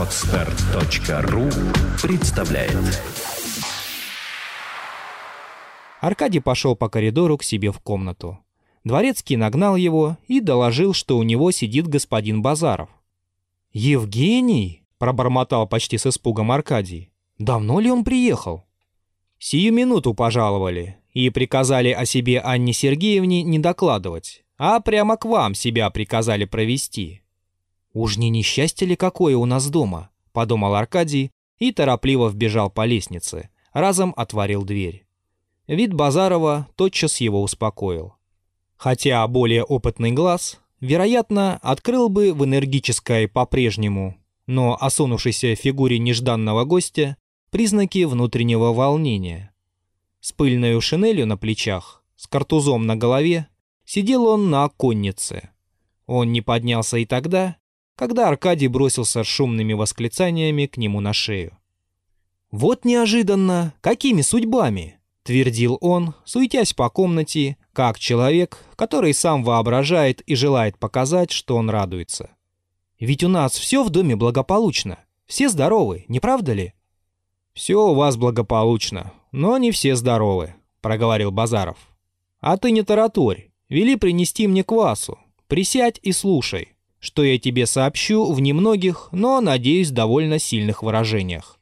Отстар.ру представляет Аркадий пошел по коридору к себе в комнату. Дворецкий нагнал его и доложил, что у него сидит господин Базаров. «Евгений?» – пробормотал почти с испугом Аркадий. «Давно ли он приехал?» «Сию минуту пожаловали и приказали о себе Анне Сергеевне не докладывать, а прямо к вам себя приказали провести». «Уж не несчастье ли какое у нас дома?» – подумал Аркадий и торопливо вбежал по лестнице, разом отворил дверь. Вид Базарова тотчас его успокоил. Хотя более опытный глаз, вероятно, открыл бы в энергической по-прежнему, но осунувшейся фигуре нежданного гостя признаки внутреннего волнения. С пыльной шинелью на плечах, с картузом на голове, сидел он на оконнице. Он не поднялся и тогда, когда Аркадий бросился с шумными восклицаниями к нему на шею. «Вот неожиданно! Какими судьбами!» — твердил он, суетясь по комнате, как человек, который сам воображает и желает показать, что он радуется. «Ведь у нас все в доме благополучно, все здоровы, не правда ли?» «Все у вас благополучно, но не все здоровы», — проговорил Базаров. «А ты не тараторь, вели принести мне квасу, присядь и слушай, что я тебе сообщу в немногих, но, надеюсь, довольно сильных выражениях».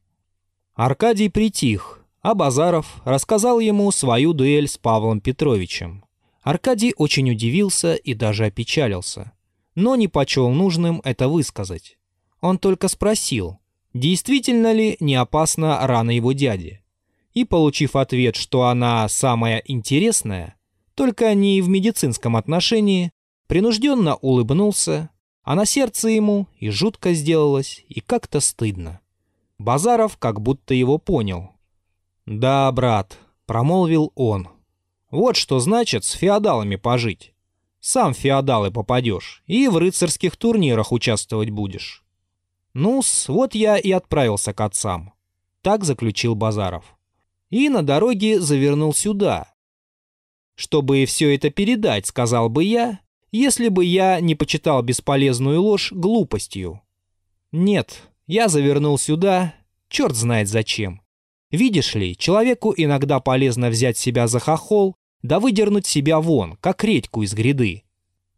Аркадий притих, а Базаров рассказал ему свою дуэль с Павлом Петровичем. Аркадий очень удивился и даже опечалился, но не почел нужным это высказать. Он только спросил, действительно ли не опасна рана его дяди. И, получив ответ, что она самая интересная, только не в медицинском отношении, принужденно улыбнулся, а на сердце ему и жутко сделалось, и как-то стыдно. Базаров как будто его понял, «Да, брат», — промолвил он. «Вот что значит с феодалами пожить. Сам в феодалы попадешь и в рыцарских турнирах участвовать будешь». «Ну-с, вот я и отправился к отцам», — так заключил Базаров. «И на дороге завернул сюда. Чтобы все это передать, сказал бы я, если бы я не почитал бесполезную ложь глупостью. Нет, я завернул сюда, черт знает зачем. Видишь ли, человеку иногда полезно взять себя за хохол, да выдернуть себя вон, как редьку из гряды.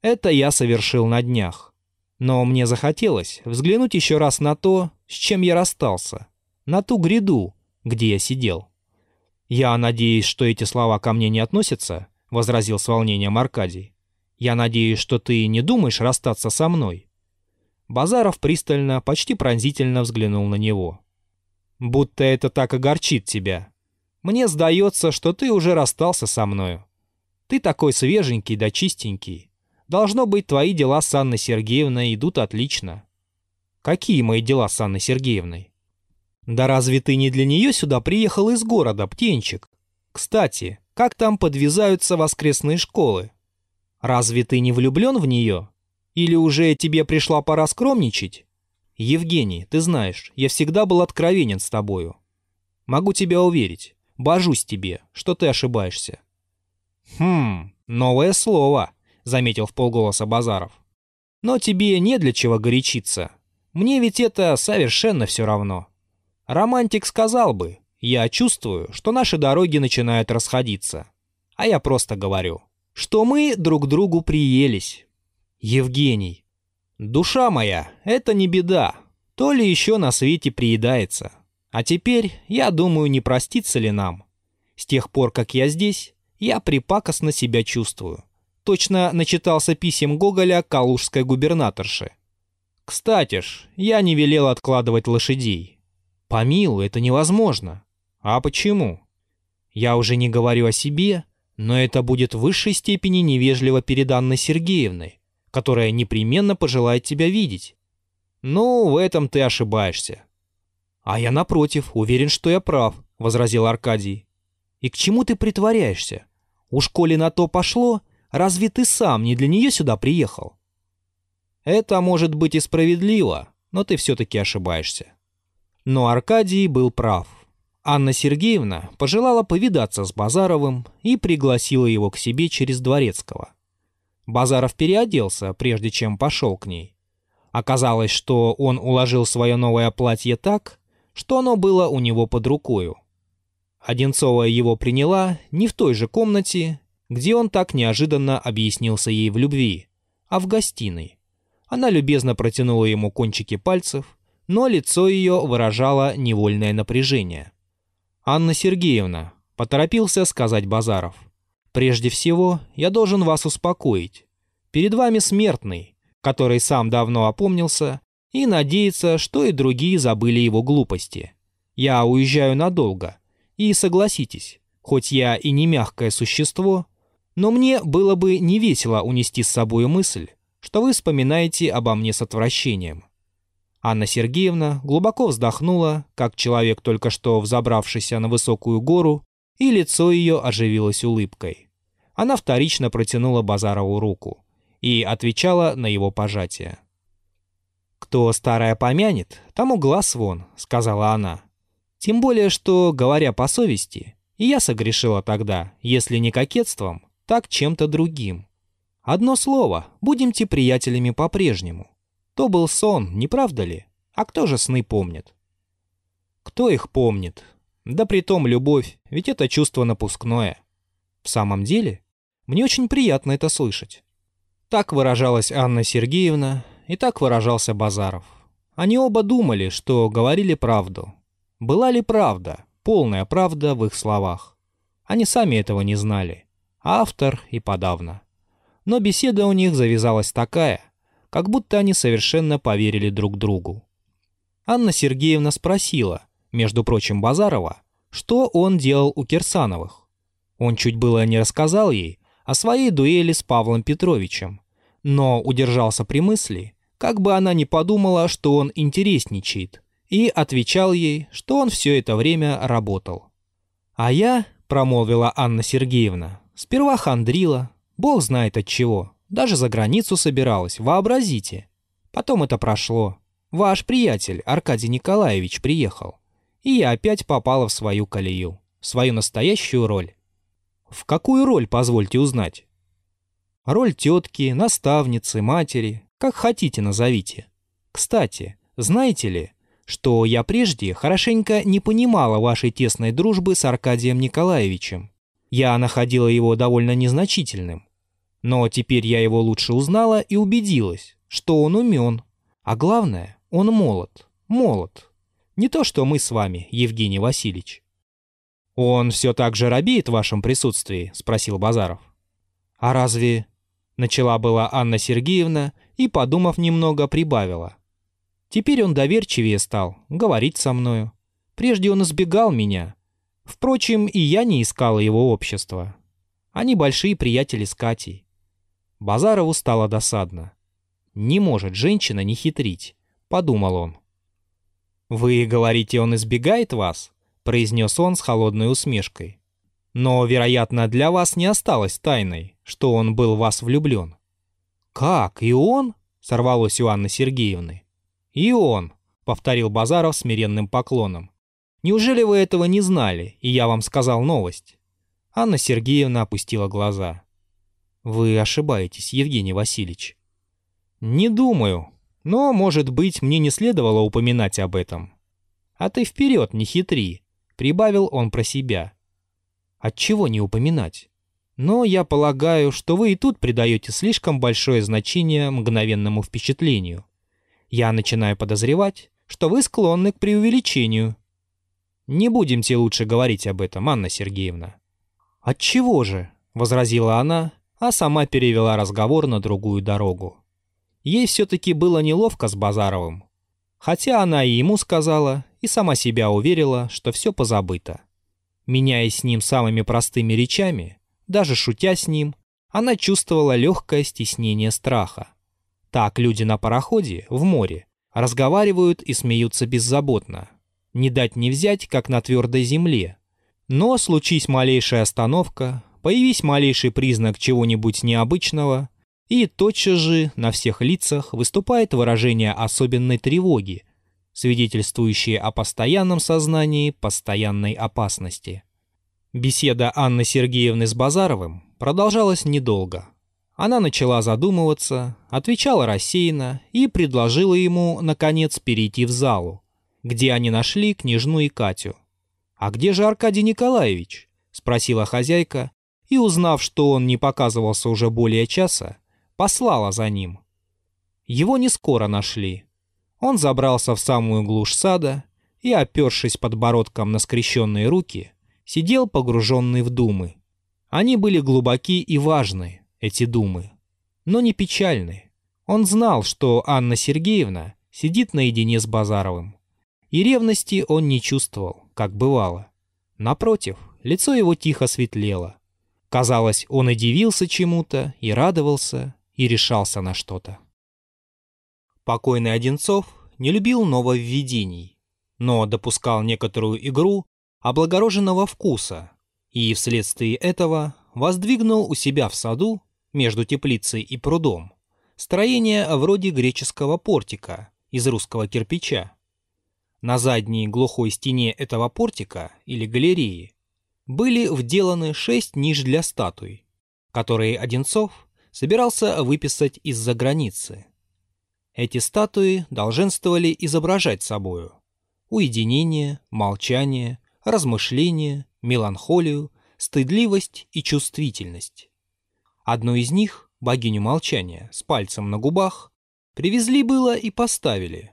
Это я совершил на днях. Но мне захотелось взглянуть еще раз на то, с чем я расстался, на ту гряду, где я сидел. «Я надеюсь, что эти слова ко мне не относятся», — возразил с волнением Аркадий. «Я надеюсь, что ты не думаешь расстаться со мной». Базаров пристально, почти пронзительно взглянул на него будто это так огорчит тебя. Мне сдается, что ты уже расстался со мною. Ты такой свеженький да чистенький. Должно быть, твои дела с Анной Сергеевной идут отлично. Какие мои дела с Анной Сергеевной? Да разве ты не для нее сюда приехал из города, птенчик? Кстати, как там подвязаются воскресные школы? Разве ты не влюблен в нее? Или уже тебе пришла пора скромничать? «Евгений, ты знаешь, я всегда был откровенен с тобою. Могу тебя уверить, божусь тебе, что ты ошибаешься». «Хм, новое слово», — заметил в полголоса Базаров. «Но тебе не для чего горячиться. Мне ведь это совершенно все равно. Романтик сказал бы, я чувствую, что наши дороги начинают расходиться. А я просто говорю, что мы друг другу приелись. Евгений, Душа моя, это не беда, то ли еще на свете приедается. А теперь, я думаю, не простится ли нам. С тех пор, как я здесь, я припакостно себя чувствую. Точно начитался писем Гоголя калужской губернаторши. Кстати ж, я не велел откладывать лошадей. Помилуй, это невозможно. А почему? Я уже не говорю о себе, но это будет в высшей степени невежливо перед Анной Сергеевной которая непременно пожелает тебя видеть. Ну, в этом ты ошибаешься. А я, напротив, уверен, что я прав, — возразил Аркадий. И к чему ты притворяешься? Уж коли на то пошло, разве ты сам не для нее сюда приехал? Это может быть и справедливо, но ты все-таки ошибаешься. Но Аркадий был прав. Анна Сергеевна пожелала повидаться с Базаровым и пригласила его к себе через Дворецкого. Базаров переоделся, прежде чем пошел к ней. Оказалось, что он уложил свое новое платье так, что оно было у него под рукою. Одинцова его приняла не в той же комнате, где он так неожиданно объяснился ей в любви, а в гостиной. Она любезно протянула ему кончики пальцев, но лицо ее выражало невольное напряжение. «Анна Сергеевна», — поторопился сказать Базаров, — «прежде всего я должен вас успокоить. Перед вами смертный, который сам давно опомнился и надеется, что и другие забыли его глупости. Я уезжаю надолго, и согласитесь, хоть я и не мягкое существо, но мне было бы не весело унести с собой мысль, что вы вспоминаете обо мне с отвращением. Анна Сергеевна глубоко вздохнула, как человек, только что взобравшийся на высокую гору, и лицо ее оживилось улыбкой. Она вторично протянула Базарову руку и отвечала на его пожатие. «Кто старое помянет, тому глаз вон», — сказала она. «Тем более, что, говоря по совести, я согрешила тогда, если не кокетством, так чем-то другим. Одно слово, будемте приятелями по-прежнему. То был сон, не правда ли? А кто же сны помнит? Кто их помнит? Да притом любовь, ведь это чувство напускное. В самом деле, мне очень приятно это слышать. Так выражалась Анна Сергеевна, и так выражался Базаров. Они оба думали, что говорили правду. Была ли правда, полная правда в их словах? Они сами этого не знали. Автор и подавно. Но беседа у них завязалась такая, как будто они совершенно поверили друг другу. Анна Сергеевна спросила, между прочим, Базарова, что он делал у Кирсановых. Он чуть было не рассказал ей, о своей дуэли с Павлом Петровичем, но удержался при мысли, как бы она ни подумала, что он интересничает, и отвечал ей, что он все это время работал. «А я», — промолвила Анна Сергеевна, — «сперва хандрила, бог знает от чего, даже за границу собиралась, вообразите. Потом это прошло. Ваш приятель Аркадий Николаевич приехал, и я опять попала в свою колею, в свою настоящую роль. В какую роль, позвольте узнать? Роль тетки, наставницы, матери, как хотите назовите. Кстати, знаете ли, что я прежде хорошенько не понимала вашей тесной дружбы с Аркадием Николаевичем. Я находила его довольно незначительным. Но теперь я его лучше узнала и убедилась, что он умен. А главное, он молод. Молод. Не то, что мы с вами, Евгений Васильевич. «Он все так же робеет в вашем присутствии?» — спросил Базаров. «А разве...» — начала была Анна Сергеевна и, подумав немного, прибавила. «Теперь он доверчивее стал, говорить со мною. Прежде он избегал меня. Впрочем, и я не искала его общества. Они большие приятели с Катей». Базарову стало досадно. «Не может женщина не хитрить», — подумал он. «Вы говорите, он избегает вас?» — произнес он с холодной усмешкой. «Но, вероятно, для вас не осталось тайной, что он был в вас влюблен». «Как, и он?» — сорвалось у Анны Сергеевны. «И он», — повторил Базаров смиренным поклоном. «Неужели вы этого не знали, и я вам сказал новость?» Анна Сергеевна опустила глаза. «Вы ошибаетесь, Евгений Васильевич». «Не думаю, но, может быть, мне не следовало упоминать об этом. А ты вперед, не хитри. Прибавил он про себя. Отчего не упоминать? Но я полагаю, что вы и тут придаете слишком большое значение мгновенному впечатлению. Я начинаю подозревать, что вы склонны к преувеличению. Не будемте лучше говорить об этом, Анна Сергеевна. Отчего же? возразила она, а сама перевела разговор на другую дорогу. Ей все-таки было неловко с Базаровым. Хотя она и ему сказала, и сама себя уверила, что все позабыто. Меняясь с ним самыми простыми речами, даже шутя с ним, она чувствовала легкое стеснение страха. Так люди на пароходе, в море, разговаривают и смеются беззаботно. Не дать не взять, как на твердой земле. Но случись малейшая остановка, появись малейший признак чего-нибудь необычного, и тотчас же на всех лицах выступает выражение особенной тревоги, свидетельствующие о постоянном сознании постоянной опасности. Беседа Анны Сергеевны с Базаровым продолжалась недолго. Она начала задумываться, отвечала рассеянно и предложила ему, наконец, перейти в залу, где они нашли княжну и Катю. «А где же Аркадий Николаевич?» — спросила хозяйка, и, узнав, что он не показывался уже более часа, послала за ним. Его не скоро нашли. Он забрался в самую глушь сада и, опершись подбородком на скрещенные руки, сидел погруженный в думы. Они были глубоки и важны, эти думы, но не печальны. Он знал, что Анна Сергеевна сидит наедине с Базаровым. И ревности он не чувствовал, как бывало. Напротив, лицо его тихо светлело. Казалось, он и дивился чему-то, и радовался, и решался на что-то. Покойный Одинцов не любил нововведений, но допускал некоторую игру облагороженного вкуса и вследствие этого воздвигнул у себя в саду между теплицей и прудом, строение вроде греческого портика из русского кирпича. На задней глухой стене этого портика или галереи были вделаны шесть ниш для статуй, которые Одинцов собирался выписать из-за границы. Эти статуи долженствовали изображать собою уединение, молчание, размышление, меланхолию, стыдливость и чувствительность. Одну из них, богиню молчания, с пальцем на губах, привезли было и поставили.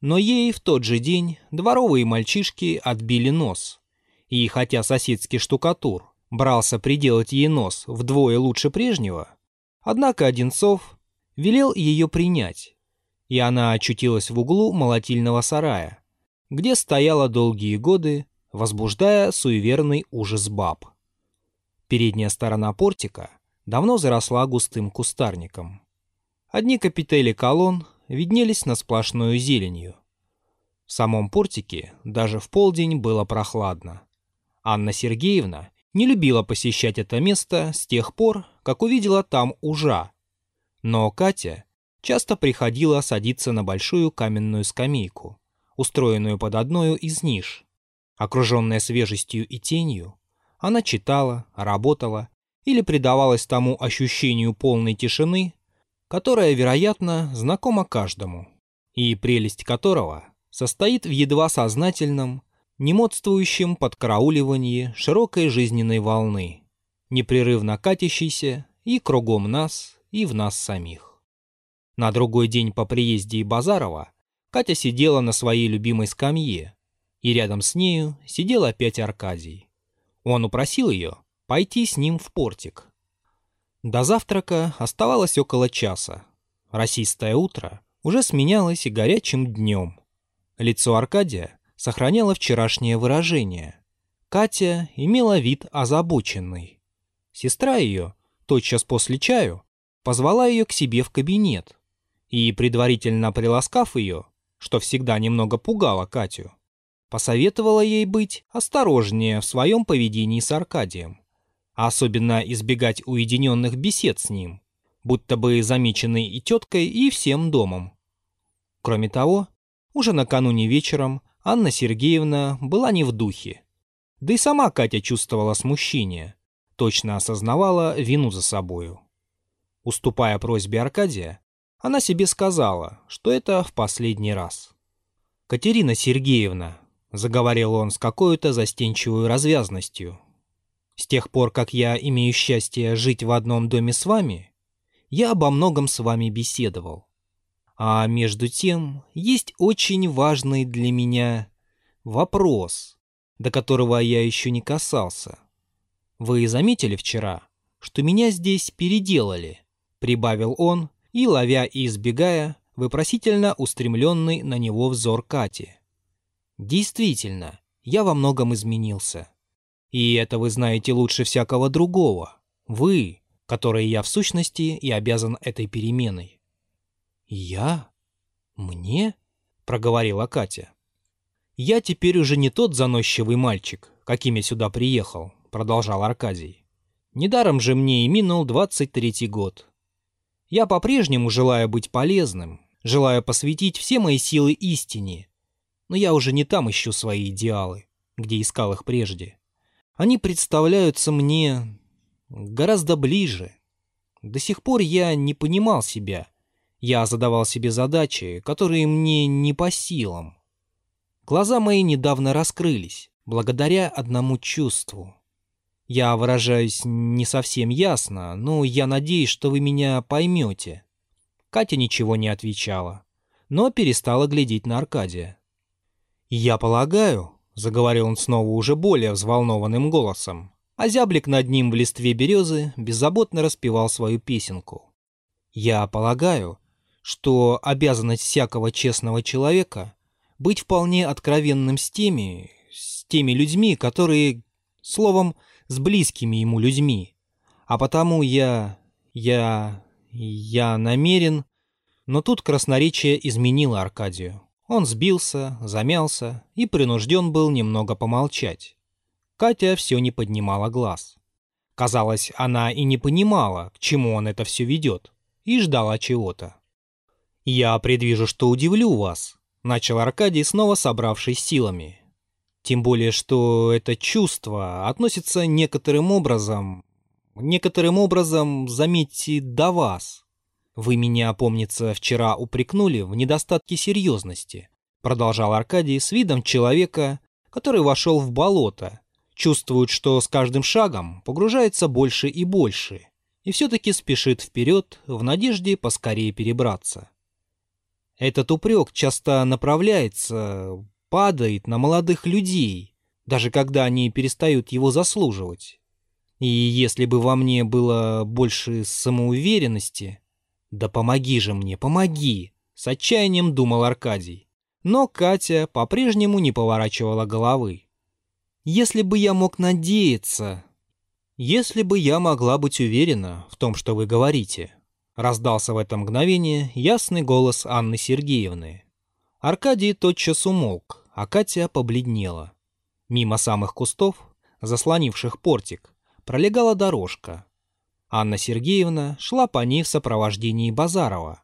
Но ей в тот же день дворовые мальчишки отбили нос. И хотя соседский штукатур брался приделать ей нос вдвое лучше прежнего, однако Одинцов велел ее принять, и она очутилась в углу молотильного сарая, где стояла долгие годы, возбуждая суеверный ужас баб. Передняя сторона портика давно заросла густым кустарником. Одни капители колонн виднелись на сплошную зеленью. В самом портике даже в полдень было прохладно. Анна Сергеевна не любила посещать это место с тех пор, как увидела там ужа. Но Катя часто приходила садиться на большую каменную скамейку, устроенную под одной из ниш. Окруженная свежестью и тенью, она читала, работала или предавалась тому ощущению полной тишины, которая, вероятно, знакома каждому, и прелесть которого состоит в едва сознательном, немодствующем подкарауливании широкой жизненной волны, непрерывно катящейся и кругом нас, и в нас самих. На другой день по приезде Базарова Катя сидела на своей любимой скамье, и рядом с нею сидел опять Аркадий. Он упросил ее пойти с ним в портик. До завтрака оставалось около часа. Росистое утро уже сменялось и горячим днем. Лицо Аркадия сохраняло вчерашнее выражение. Катя имела вид озабоченный. Сестра ее, тотчас после чаю, позвала ее к себе в кабинет и, предварительно приласкав ее, что всегда немного пугало Катю, посоветовала ей быть осторожнее в своем поведении с Аркадием а особенно избегать уединенных бесед с ним, будто бы замеченный и теткой, и всем домом. Кроме того, уже накануне вечером Анна Сергеевна была не в духе. Да и сама Катя чувствовала смущение, точно осознавала вину за собою. Уступая просьбе Аркадия, она себе сказала, что это в последний раз. «Катерина Сергеевна», — заговорил он с какой-то застенчивой развязностью, с тех пор, как я имею счастье жить в одном доме с вами, я обо многом с вами беседовал. А между тем, есть очень важный для меня вопрос, до которого я еще не касался. Вы заметили вчера, что меня здесь переделали, прибавил он и, ловя и избегая, вопросительно устремленный на него взор Кати. Действительно, я во многом изменился. И это вы знаете лучше всякого другого. Вы, который я в сущности и обязан этой переменой. «Я? Мне?» — проговорила Катя. «Я теперь уже не тот заносчивый мальчик, каким я сюда приехал», — продолжал Аркадий. «Недаром же мне и минул двадцать третий год. Я по-прежнему желаю быть полезным, желаю посвятить все мои силы истине, но я уже не там ищу свои идеалы, где искал их прежде. Они представляются мне гораздо ближе. До сих пор я не понимал себя. Я задавал себе задачи, которые мне не по силам. Глаза мои недавно раскрылись, благодаря одному чувству. Я выражаюсь не совсем ясно, но я надеюсь, что вы меня поймете. Катя ничего не отвечала, но перестала глядеть на Аркадия. «Я полагаю», — заговорил он снова уже более взволнованным голосом, а зяблик над ним в листве березы беззаботно распевал свою песенку. «Я полагаю, что обязанность всякого честного человека — быть вполне откровенным с теми, с теми людьми, которые, словом, с близкими ему людьми. А потому я... я... я намерен... Но тут красноречие изменило Аркадию. Он сбился, замялся и принужден был немного помолчать. Катя все не поднимала глаз. Казалось, она и не понимала, к чему он это все ведет, и ждала чего-то. «Я предвижу, что удивлю вас», — начал Аркадий, снова собравшись силами. Тем более, что это чувство относится некоторым образом... Некоторым образом, заметьте, до вас. Вы меня, помнится, вчера упрекнули в недостатке серьезности, продолжал Аркадий с видом человека, который вошел в болото, чувствует, что с каждым шагом погружается больше и больше, и все-таки спешит вперед в надежде поскорее перебраться. Этот упрек часто направляется, падает на молодых людей, даже когда они перестают его заслуживать. И если бы во мне было больше самоуверенности... Да помоги же мне, помоги! С отчаянием думал Аркадий. Но Катя по-прежнему не поворачивала головы. Если бы я мог надеяться... Если бы я могла быть уверена в том, что вы говорите, раздался в это мгновение ясный голос Анны Сергеевны. Аркадий тотчас умолк, а Катя побледнела. Мимо самых кустов, заслонивших портик, пролегала дорожка. Анна Сергеевна шла по ней в сопровождении Базарова.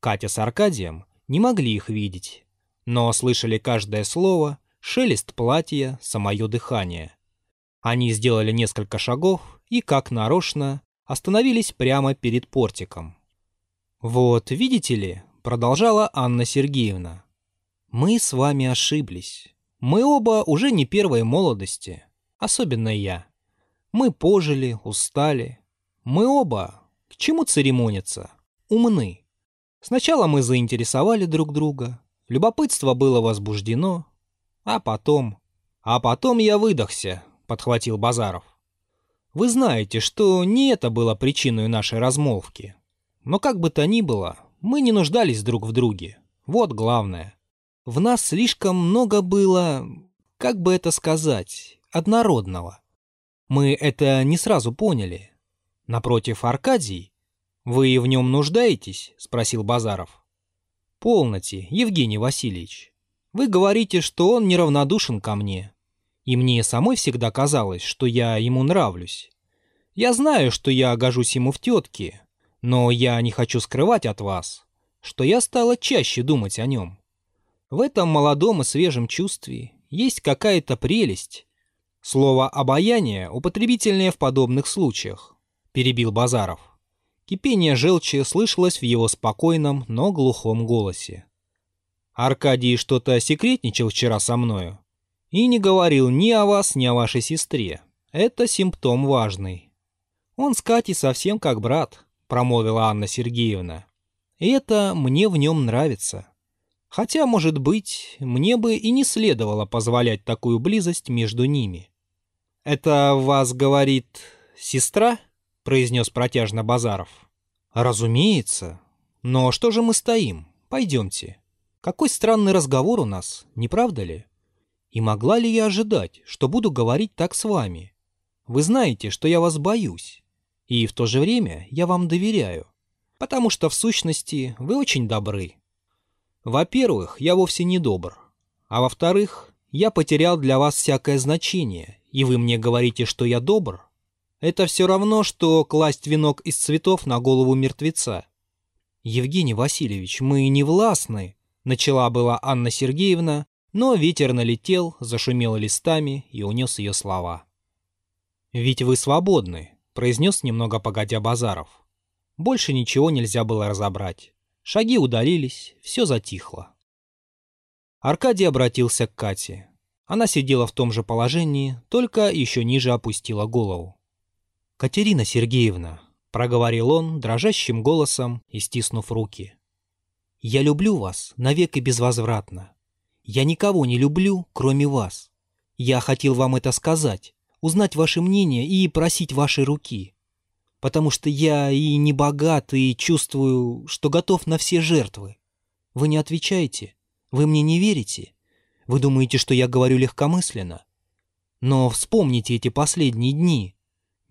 Катя с Аркадием не могли их видеть, но слышали каждое слово, шелест платья, самое дыхание. Они сделали несколько шагов и, как нарочно, остановились прямо перед портиком. «Вот, видите ли», — продолжала Анна Сергеевна, — «мы с вами ошиблись. Мы оба уже не первой молодости, особенно я. Мы пожили, устали. Мы оба, к чему церемониться, умны. Сначала мы заинтересовали друг друга, любопытство было возбуждено, а потом... А потом я выдохся, подхватил Базаров. Вы знаете, что не это было причиной нашей размолвки. Но как бы то ни было, мы не нуждались друг в друге. Вот главное. В нас слишком много было, как бы это сказать, однородного. Мы это не сразу поняли. Напротив, Аркадий. Вы в нем нуждаетесь? Спросил Базаров. Полноте, Евгений Васильевич. Вы говорите, что он неравнодушен ко мне. И мне самой всегда казалось, что я ему нравлюсь. Я знаю, что я гожусь ему в тетке, но я не хочу скрывать от вас, что я стала чаще думать о нем. В этом молодом и свежем чувстве есть какая-то прелесть. Слово «обаяние» употребительное в подобных случаях, перебил Базаров. Кипение желчи слышалось в его спокойном, но глухом голосе. Аркадий что-то секретничал вчера со мною и не говорил ни о вас, ни о вашей сестре. Это симптом важный. Он с Катей совсем как брат, промолвила Анна Сергеевна. И это мне в нем нравится. Хотя, может быть, мне бы и не следовало позволять такую близость между ними. «Это вас говорит сестра?» — произнес протяжно Базаров. «Разумеется. Но что же мы стоим? Пойдемте. Какой странный разговор у нас, не правда ли? И могла ли я ожидать, что буду говорить так с вами? Вы знаете, что я вас боюсь. И в то же время я вам доверяю, потому что в сущности вы очень добры. Во-первых, я вовсе не добр, а во-вторых, я потерял для вас всякое значение, и вы мне говорите, что я добр. Это все равно, что класть венок из цветов на голову мертвеца. Евгений Васильевич, мы не властны, начала была Анна Сергеевна, но ветер налетел, зашумел листами и унес ее слова. «Ведь вы свободны», произнес немного погодя Базаров. Больше ничего нельзя было разобрать. Шаги удалились, все затихло. Аркадий обратился к Кате. Она сидела в том же положении, только еще ниже опустила голову. «Катерина Сергеевна», — проговорил он дрожащим голосом и стиснув руки, — «я люблю вас навек и безвозвратно. Я никого не люблю, кроме вас. Я хотел вам это сказать, узнать ваше мнение и просить вашей руки. Потому что я и не богат, и чувствую, что готов на все жертвы. Вы не отвечаете? Вы мне не верите? Вы думаете, что я говорю легкомысленно? Но вспомните эти последние дни.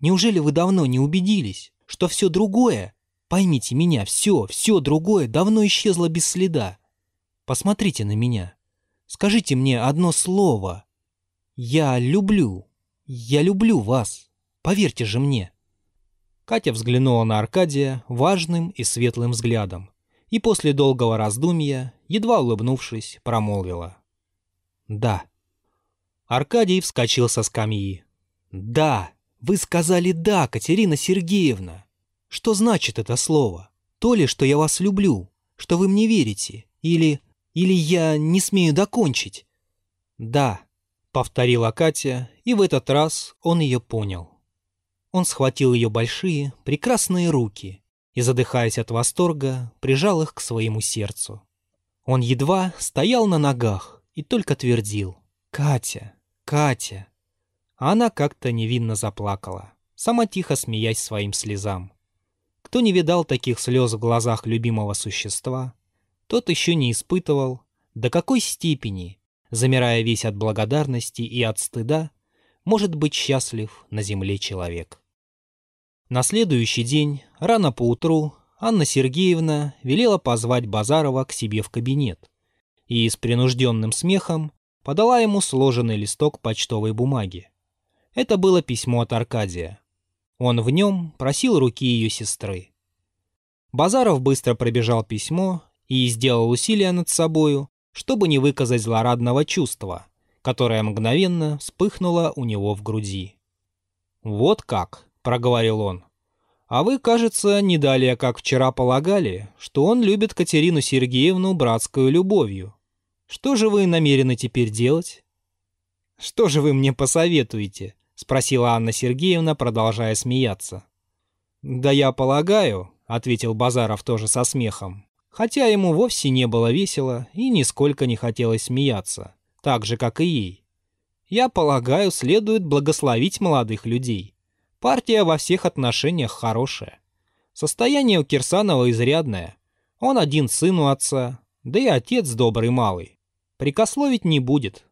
Неужели вы давно не убедились, что все другое, поймите меня, все, все другое давно исчезло без следа? Посмотрите на меня. Скажите мне одно слово. Я люблю. Я люблю вас. Поверьте же мне. Катя взглянула на Аркадия важным и светлым взглядом и после долгого раздумья, едва улыбнувшись, промолвила. «Да». Аркадий вскочил со скамьи. «Да! Вы сказали «да», Катерина Сергеевна!» Что значит это слово? То ли, что я вас люблю, что вы мне верите, или или я не смею докончить?» «Да», — повторила Катя, и в этот раз он ее понял. Он схватил ее большие, прекрасные руки и, задыхаясь от восторга, прижал их к своему сердцу. Он едва стоял на ногах и только твердил «Катя, Катя». А она как-то невинно заплакала, сама тихо смеясь своим слезам. Кто не видал таких слез в глазах любимого существа, тот еще не испытывал, до какой степени, замирая весь от благодарности и от стыда, может быть счастлив на земле человек. На следующий день, рано поутру, Анна Сергеевна велела позвать Базарова к себе в кабинет и с принужденным смехом подала ему сложенный листок почтовой бумаги. Это было письмо от Аркадия. Он в нем просил руки ее сестры. Базаров быстро пробежал письмо и сделал усилия над собою, чтобы не выказать злорадного чувства, которое мгновенно вспыхнуло у него в груди. «Вот как», — проговорил он. «А вы, кажется, не далее, как вчера полагали, что он любит Катерину Сергеевну братскую любовью. Что же вы намерены теперь делать?» «Что же вы мне посоветуете?» — спросила Анна Сергеевна, продолжая смеяться. «Да я полагаю», — ответил Базаров тоже со смехом, хотя ему вовсе не было весело и нисколько не хотелось смеяться, так же, как и ей. Я полагаю, следует благословить молодых людей. Партия во всех отношениях хорошая. Состояние у Кирсанова изрядное. Он один сын у отца, да и отец добрый малый. Прикословить не будет.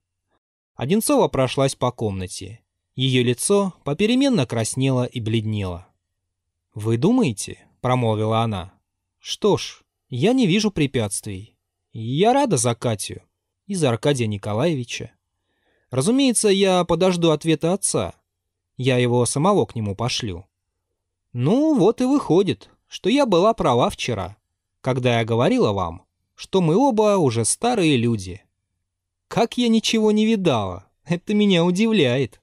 Одинцова прошлась по комнате. Ее лицо попеременно краснело и бледнело. «Вы думаете?» — промолвила она. «Что ж, я не вижу препятствий. Я рада за Катю и за Аркадия Николаевича. Разумеется, я подожду ответа отца. Я его самого к нему пошлю. Ну, вот и выходит, что я была права вчера, когда я говорила вам, что мы оба уже старые люди. Как я ничего не видала, это меня удивляет.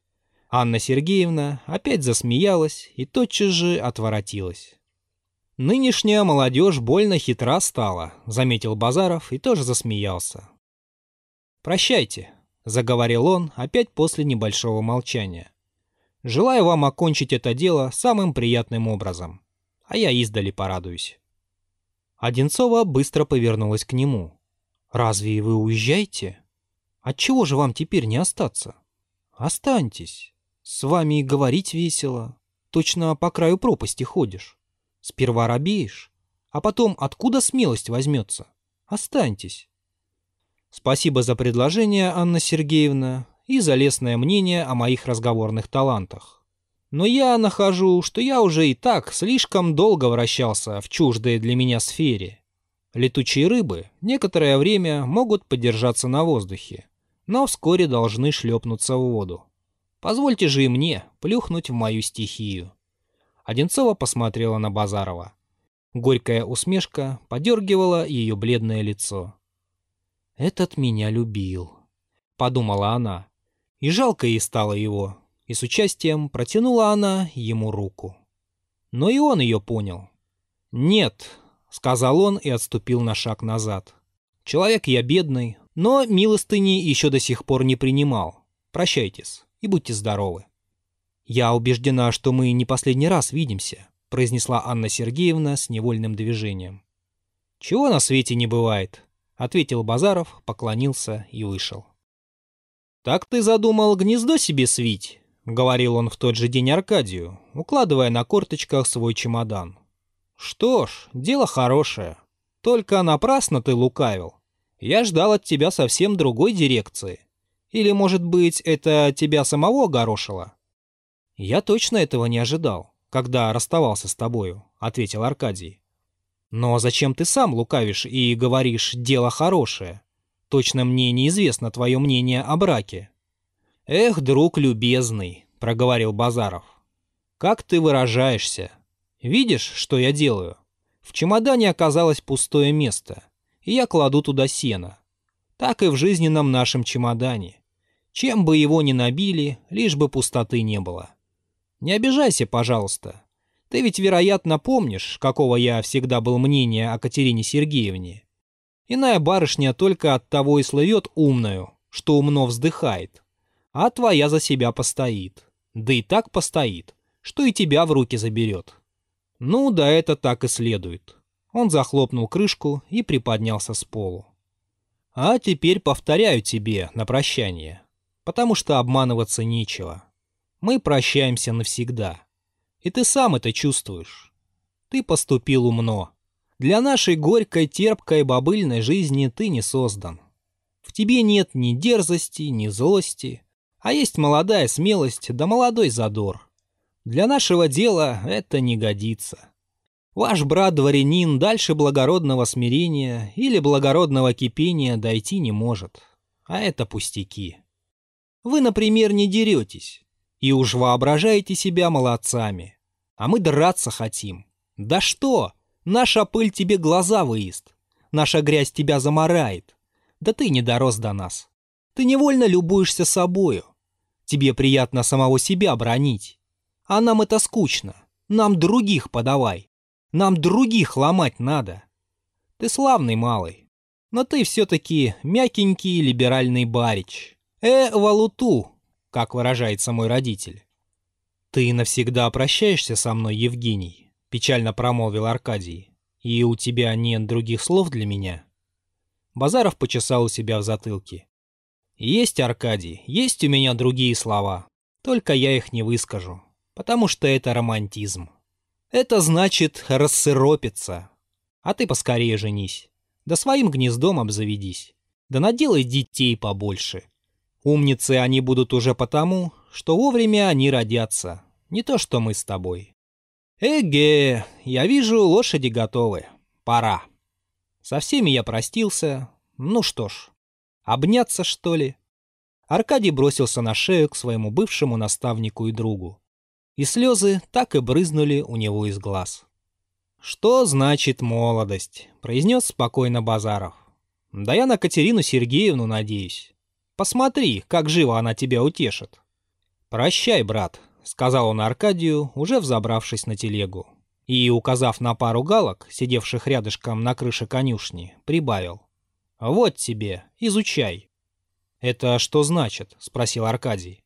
Анна Сергеевна опять засмеялась и тотчас же отворотилась. «Нынешняя молодежь больно хитра стала», — заметил Базаров и тоже засмеялся. «Прощайте», — заговорил он опять после небольшого молчания. «Желаю вам окончить это дело самым приятным образом, а я издали порадуюсь». Одинцова быстро повернулась к нему. «Разве вы уезжаете? Отчего же вам теперь не остаться? Останьтесь. С вами и говорить весело. Точно по краю пропасти ходишь. Сперва робеешь, а потом откуда смелость возьмется? Останьтесь. Спасибо за предложение, Анна Сергеевна, и за лестное мнение о моих разговорных талантах. Но я нахожу, что я уже и так слишком долго вращался в чуждой для меня сфере. Летучие рыбы некоторое время могут подержаться на воздухе, но вскоре должны шлепнуться в воду. Позвольте же и мне плюхнуть в мою стихию. Одинцова посмотрела на Базарова. Горькая усмешка подергивала ее бледное лицо. «Этот меня любил», — подумала она. И жалко ей стало его, и с участием протянула она ему руку. Но и он ее понял. «Нет», — сказал он и отступил на шаг назад. «Человек я бедный, но милостыни еще до сих пор не принимал. Прощайтесь и будьте здоровы». «Я убеждена, что мы не последний раз видимся», — произнесла Анна Сергеевна с невольным движением. «Чего на свете не бывает», — ответил Базаров, поклонился и вышел. «Так ты задумал гнездо себе свить?» — говорил он в тот же день Аркадию, укладывая на корточках свой чемодан. «Что ж, дело хорошее. Только напрасно ты лукавил. Я ждал от тебя совсем другой дирекции. Или, может быть, это тебя самого огорошило?» «Я точно этого не ожидал, когда расставался с тобою», — ответил Аркадий. «Но зачем ты сам лукавишь и говоришь «дело хорошее»? Точно мне неизвестно твое мнение о браке». «Эх, друг любезный», — проговорил Базаров. «Как ты выражаешься? Видишь, что я делаю? В чемодане оказалось пустое место, и я кладу туда сено. Так и в жизненном нашем чемодане. Чем бы его ни набили, лишь бы пустоты не было. Не обижайся, пожалуйста. Ты ведь, вероятно, помнишь, какого я всегда был мнения о Катерине Сергеевне. Иная барышня только от того и слывет умную, что умно вздыхает. А твоя за себя постоит. Да и так постоит, что и тебя в руки заберет. Ну, да это так и следует. Он захлопнул крышку и приподнялся с полу. А теперь повторяю тебе на прощание потому что обманываться нечего. Мы прощаемся навсегда. И ты сам это чувствуешь. Ты поступил умно. Для нашей горькой, терпкой, бобыльной жизни ты не создан. В тебе нет ни дерзости, ни злости, а есть молодая смелость да молодой задор. Для нашего дела это не годится. Ваш брат-дворянин дальше благородного смирения или благородного кипения дойти не может. А это пустяки. Вы, например, не деретесь. И уж воображаете себя молодцами. А мы драться хотим. Да что? Наша пыль тебе глаза выест. Наша грязь тебя заморает. Да ты не дорос до нас. Ты невольно любуешься собою. Тебе приятно самого себя бронить. А нам это скучно. Нам других подавай. Нам других ломать надо. Ты славный малый. Но ты все-таки мягенький либеральный барич. «Э, валуту», как выражается мой родитель. «Ты навсегда прощаешься со мной, Евгений», — печально промолвил Аркадий. «И у тебя нет других слов для меня?» Базаров почесал у себя в затылке. «Есть, Аркадий, есть у меня другие слова. Только я их не выскажу, потому что это романтизм. Это значит рассыропиться. А ты поскорее женись. Да своим гнездом обзаведись. Да наделай детей побольше. Умницы они будут уже потому, что вовремя они родятся, не то что мы с тобой. Эге, я вижу, лошади готовы. Пора. Со всеми я простился. Ну что ж, обняться, что ли? Аркадий бросился на шею к своему бывшему наставнику и другу. И слезы так и брызнули у него из глаз. «Что значит молодость?» — произнес спокойно Базаров. «Да я на Катерину Сергеевну надеюсь. Посмотри, как живо она тебя утешит. «Прощай, брат», — сказал он Аркадию, уже взобравшись на телегу. И, указав на пару галок, сидевших рядышком на крыше конюшни, прибавил. «Вот тебе, изучай». «Это что значит?» — спросил Аркадий.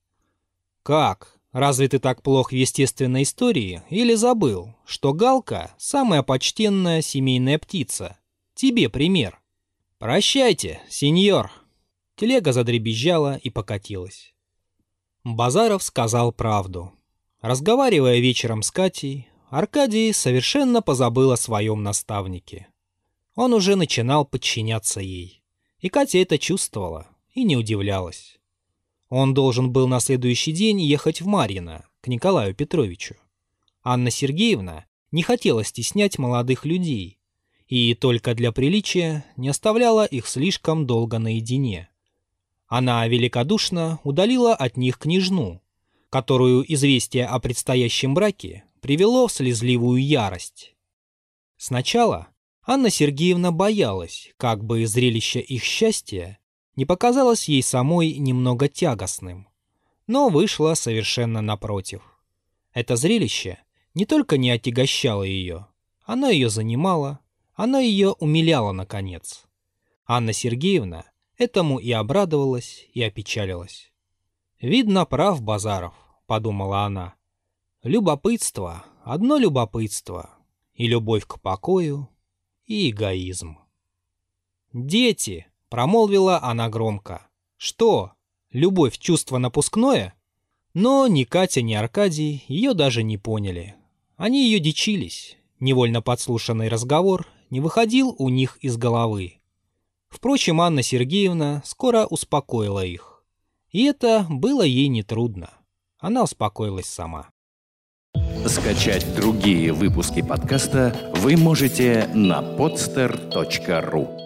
«Как? Разве ты так плох в естественной истории или забыл, что галка — самая почтенная семейная птица? Тебе пример». «Прощайте, сеньор», Телега задребезжала и покатилась. Базаров сказал правду. Разговаривая вечером с Катей, Аркадий совершенно позабыл о своем наставнике. Он уже начинал подчиняться ей. И Катя это чувствовала и не удивлялась. Он должен был на следующий день ехать в Марьино, к Николаю Петровичу. Анна Сергеевна не хотела стеснять молодых людей и только для приличия не оставляла их слишком долго наедине. Она великодушно удалила от них княжну, которую известие о предстоящем браке привело в слезливую ярость. Сначала Анна Сергеевна боялась, как бы зрелище их счастья не показалось ей самой немного тягостным, но вышло совершенно напротив. Это зрелище не только не отягощало ее, Оно ее занимало, оно ее умиляло, наконец. Анна Сергеевна этому и обрадовалась, и опечалилась. «Видно, прав Базаров», — подумала она. «Любопытство, одно любопытство, и любовь к покою, и эгоизм». «Дети!» — промолвила она громко. «Что, любовь — чувство напускное?» Но ни Катя, ни Аркадий ее даже не поняли. Они ее дичились. Невольно подслушанный разговор не выходил у них из головы. Впрочем, Анна Сергеевна скоро успокоила их. И это было ей нетрудно. Она успокоилась сама. Скачать другие выпуски подкаста вы можете на podster.ru